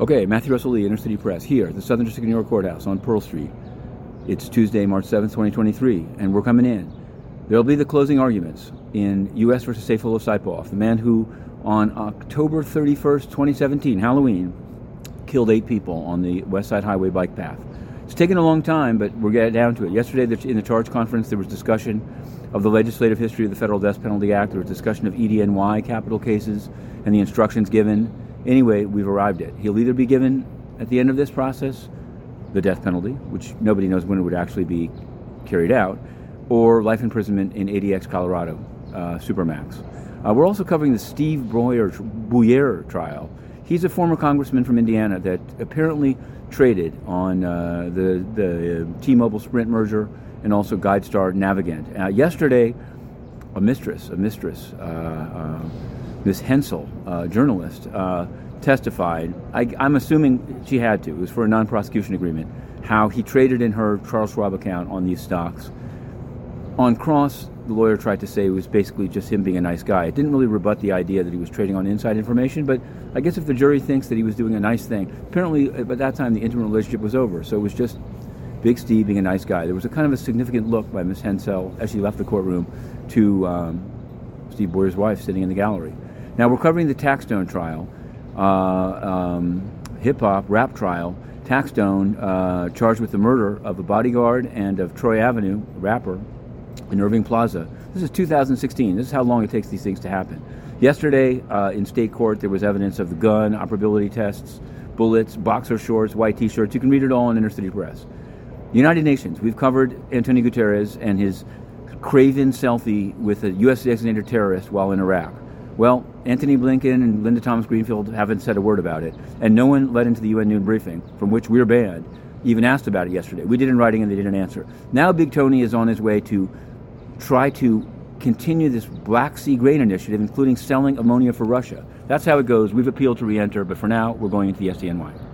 Okay, Matthew Russell Lee, Inner City Press, here at the Southern District of New York Courthouse on Pearl Street. It's Tuesday, March 7th, 2023, and we're coming in. There'll be the closing arguments in U.S. versus Sayfullo Saipov, the man who, on October 31st, 2017, Halloween, killed eight people on the West Side Highway bike path. It's taken a long time, but we're getting down to it. Yesterday, in the charge conference, there was discussion of the legislative history of the Federal Death Penalty Act. There was discussion of EDNY capital cases and the instructions given Anyway, we've arrived at. It. He'll either be given at the end of this process the death penalty, which nobody knows when it would actually be carried out, or life imprisonment in ADX Colorado, uh, Supermax. Uh, we're also covering the Steve Buyer trial. He's a former congressman from Indiana that apparently traded on uh, the, the T-Mobile Sprint merger and also GuideStar Navigant. Uh, yesterday, a mistress, a mistress, Miss Hensel, uh, journalist, uh, testified. I, am assuming she had to. It was for a non-prosecution agreement. How he traded in her Charles Schwab account on these stocks. On cross, the lawyer tried to say it was basically just him being a nice guy. It didn't really rebut the idea that he was trading on inside information, but I guess if the jury thinks that he was doing a nice thing, apparently uh, by that time the intimate relationship was over. So it was just Big Steve being a nice guy. There was a kind of a significant look by Miss Hensel as she left the courtroom to um, Steve Buyer's wife sitting in the gallery. Now we're covering the Taxstone trial, uh, um, hip hop rap trial. Taxstone uh, charged with the murder of a bodyguard and of Troy Avenue, rapper, in Irving Plaza. This is 2016. This is how long it takes these things to happen. Yesterday uh, in state court, there was evidence of the gun, operability tests, bullets, boxer shorts, white T-shirts. You can read it all in Inner City Press. United Nations. We've covered Antonio Guterres and his craven selfie with a U.S. designated terrorist while in Iraq. Well, Antony Blinken and Linda Thomas Greenfield haven't said a word about it, and no one led into the UN noon briefing, from which we're banned, even asked about it yesterday. We did in writing and they didn't answer. Now Big Tony is on his way to try to continue this Black Sea grain initiative, including selling ammonia for Russia. That's how it goes. We've appealed to re-enter, but for now, we're going into the SDNY.